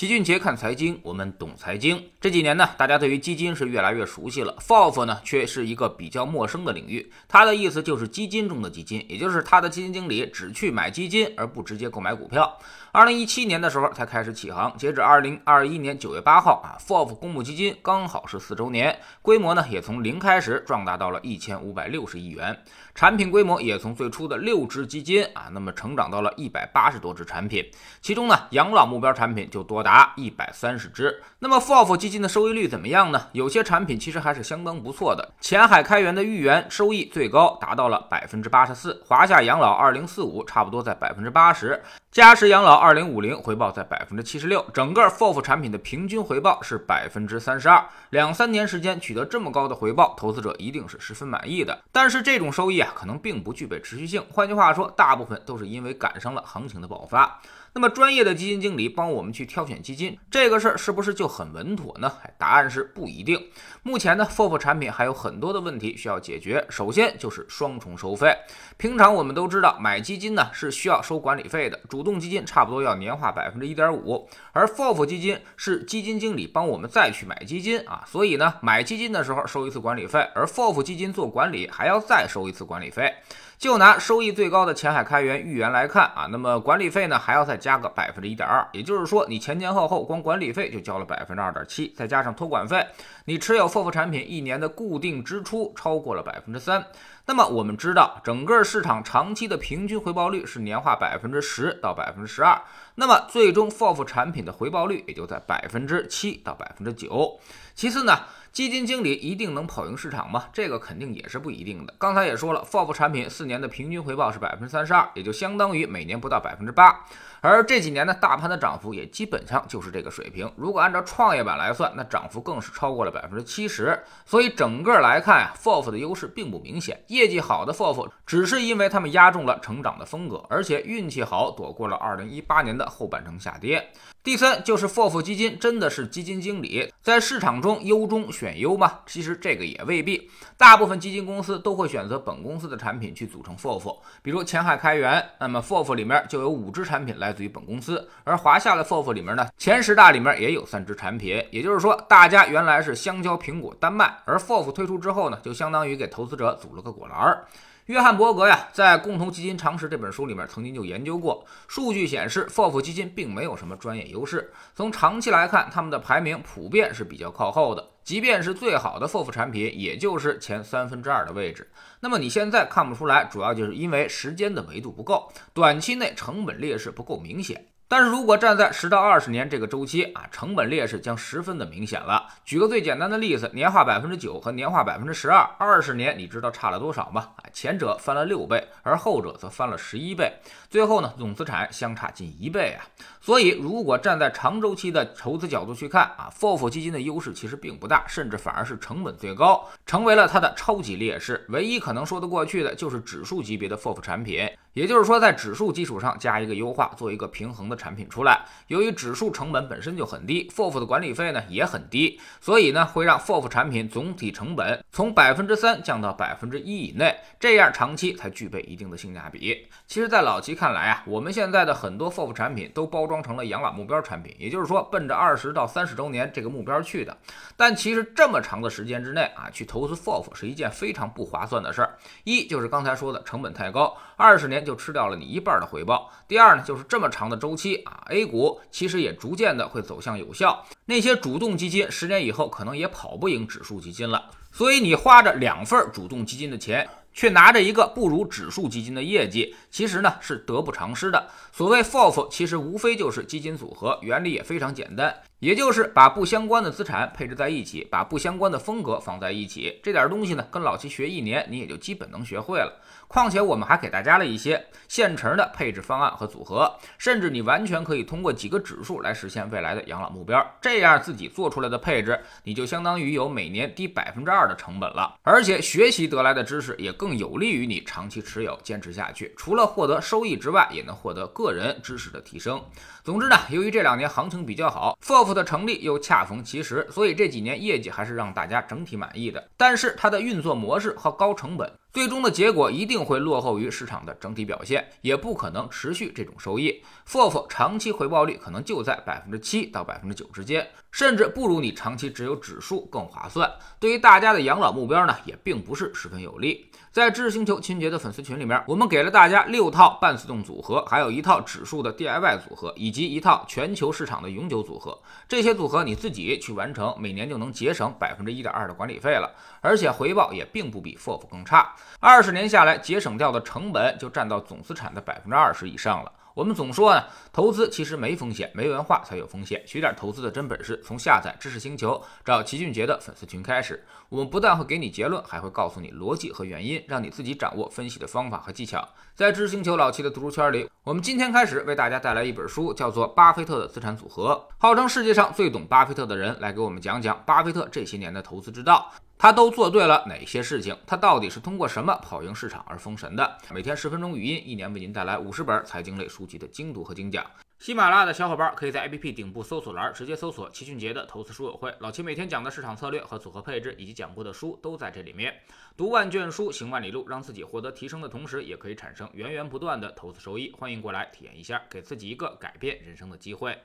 齐俊杰看财经，我们懂财经。这几年呢，大家对于基金是越来越熟悉了，FOF 呢却是一个比较陌生的领域。它的意思就是基金中的基金，也就是它的基金经理只去买基金，而不直接购买股票。二零一七年的时候才开始起航，截止二零二一年九月八号啊，FOF 公募基金刚好是四周年，规模呢也从零开始壮大到了一千五百六十亿元，产品规模也从最初的六只基金啊，那么成长到了一百八十多只产品，其中呢养老目标产品就多达。达一百三十只，那么 FOF 基金的收益率怎么样呢？有些产品其实还是相当不错的。前海开源的豫园收益最高达到了百分之八十四，华夏养老二零四五差不多在百分之八十，嘉实养老二零五零回报在百分之七十六，整个 FOF 产品的平均回报是百分之三十二。两三年时间取得这么高的回报，投资者一定是十分满意的。但是这种收益啊，可能并不具备持续性。换句话说，大部分都是因为赶上了行情的爆发。那么专业的基金经理帮我们去挑选基金，这个事儿是不是就很稳妥呢？答案是不一定。目前呢，FOF 产品还有很多的问题需要解决。首先就是双重收费。平常我们都知道，买基金呢是需要收管理费的，主动基金差不多要年化百分之一点五，而 FOF 基金是基金经理帮我们再去买基金啊，所以呢，买基金的时候收一次管理费，而 FOF 基金做管理还要再收一次管理费。就拿收益最高的前海开源豫园来看啊，那么管理费呢还要再加个百分之一点二，也就是说你前前后后光管理费就交了百分之二点七，再加上托管费，你持有 FOF 产品一年的固定支出超过了百分之三。那么我们知道，整个市场长期的平均回报率是年化百分之十到百分之十二，那么最终 FOF 产品的回报率也就在百分之七到百分之九。其次呢？基金经理一定能跑赢市场吗？这个肯定也是不一定的。刚才也说了，FOF 产品四年的平均回报是百分之三十二，也就相当于每年不到百分之八。而这几年呢，大盘的涨幅也基本上就是这个水平。如果按照创业板来算，那涨幅更是超过了百分之七十。所以整个来看呀，FOF 的优势并不明显。业绩好的 FOF 只是因为他们压中了成长的风格，而且运气好，躲过了二零一八年的后半程下跌。第三就是 FOF 基金真的是基金经理在市场中优中选优吗？其实这个也未必，大部分基金公司都会选择本公司的产品去组成 FOF，比如前海开源，那么 FOF 里面就有五只产品来自于本公司，而华夏的 FOF 里面呢，前十大里面也有三只产品，也就是说大家原来是香蕉、苹果丹麦，而 FOF 推出之后呢，就相当于给投资者组了个果篮儿。约翰伯格呀，在《共同基金常识》这本书里面曾经就研究过，数据显示，FOF 基金并没有什么专业优势。从长期来看，他们的排名普遍是比较靠后的，即便是最好的 FOF 产品，也就是前三分之二的位置。那么你现在看不出来，主要就是因为时间的维度不够，短期内成本劣势不够明显。但是如果站在十到二十年这个周期啊，成本劣势将十分的明显了。举个最简单的例子，年化百分之九和年化百分之十二，二十年你知道差了多少吗？前者翻了六倍，而后者则翻了十一倍。最后呢，总资产相差近一倍啊。所以如果站在长周期的投资角度去看啊，FOF 基金的优势其实并不大，甚至反而是成本最高，成为了它的超级劣势。唯一可能说得过去的就是指数级别的 FOF 产品。也就是说，在指数基础上加一个优化，做一个平衡的产品出来。由于指数成本本身就很低，FOF 的管理费呢也很低，所以呢会让 FOF 产品总体成本从百分之三降到百分之一以内，这样长期才具备一定的性价比。其实，在老齐看来啊，我们现在的很多 FOF 产品都包装成了养老目标产品，也就是说奔着二十到三十周年这个目标去的。但其实这么长的时间之内啊，去投资 FOF 是一件非常不划算的事儿。一就是刚才说的成本太高，二十年。就吃掉了你一半的回报。第二呢，就是这么长的周期啊，A 股其实也逐渐的会走向有效。那些主动基金十年以后可能也跑不赢指数基金了。所以你花着两份主动基金的钱，却拿着一个不如指数基金的业绩，其实呢是得不偿失的。所谓 FOF，其实无非就是基金组合，原理也非常简单。也就是把不相关的资产配置在一起，把不相关的风格放在一起，这点东西呢，跟老七学一年，你也就基本能学会了。况且我们还给大家了一些现成的配置方案和组合，甚至你完全可以通过几个指数来实现未来的养老目标。这样自己做出来的配置，你就相当于有每年低百分之二的成本了。而且学习得来的知识也更有利于你长期持有、坚持下去。除了获得收益之外，也能获得个人知识的提升。总之呢，由于这两年行情比较好，FOF。的成立又恰逢其时，所以这几年业绩还是让大家整体满意的。但是它的运作模式和高成本最终的结果一定会落后于市场的整体表现，也不可能持续这种收益。FOF 长期回报率可能就在百分之七到百分之九之间，甚至不如你长期持有指数更划算。对于大家的养老目标呢，也并不是十分有利。在知识星球秦杰的粉丝群里面，我们给了大家六套半自动组合，还有一套指数的 DIY 组合，以及一套全球市场的永久组合。这些组合你自己去完成，每年就能节省百分之一点二的管理费了，而且回报也并不比 FOF 更差。二十年下来，节省掉的成本就占到总资产的百分之二十以上了。我们总说呢，投资其实没风险，没文化才有风险。学点投资的真本事，从下载知识星球找齐俊杰的粉丝群开始。我们不但会给你结论，还会告诉你逻辑和原因，让你自己掌握分析的方法和技巧。在知识星球老齐的读书圈里，我们今天开始为大家带来一本书，叫做《巴菲特的资产组合》，号称世界上最懂巴菲特的人来给我们讲讲巴菲特这些年的投资之道。他都做对了哪些事情？他到底是通过什么跑赢市场而封神的？每天十分钟语音，一年为您带来五十本财经类书籍的精读和精讲。喜马拉雅的小伙伴可以在 APP 顶部搜索栏直接搜索“齐俊杰的投资书友会”，老齐每天讲的市场策略和组合配置，以及讲过的书都在这里面。读万卷书，行万里路，让自己获得提升的同时，也可以产生源源不断的投资收益。欢迎过来体验一下，给自己一个改变人生的机会。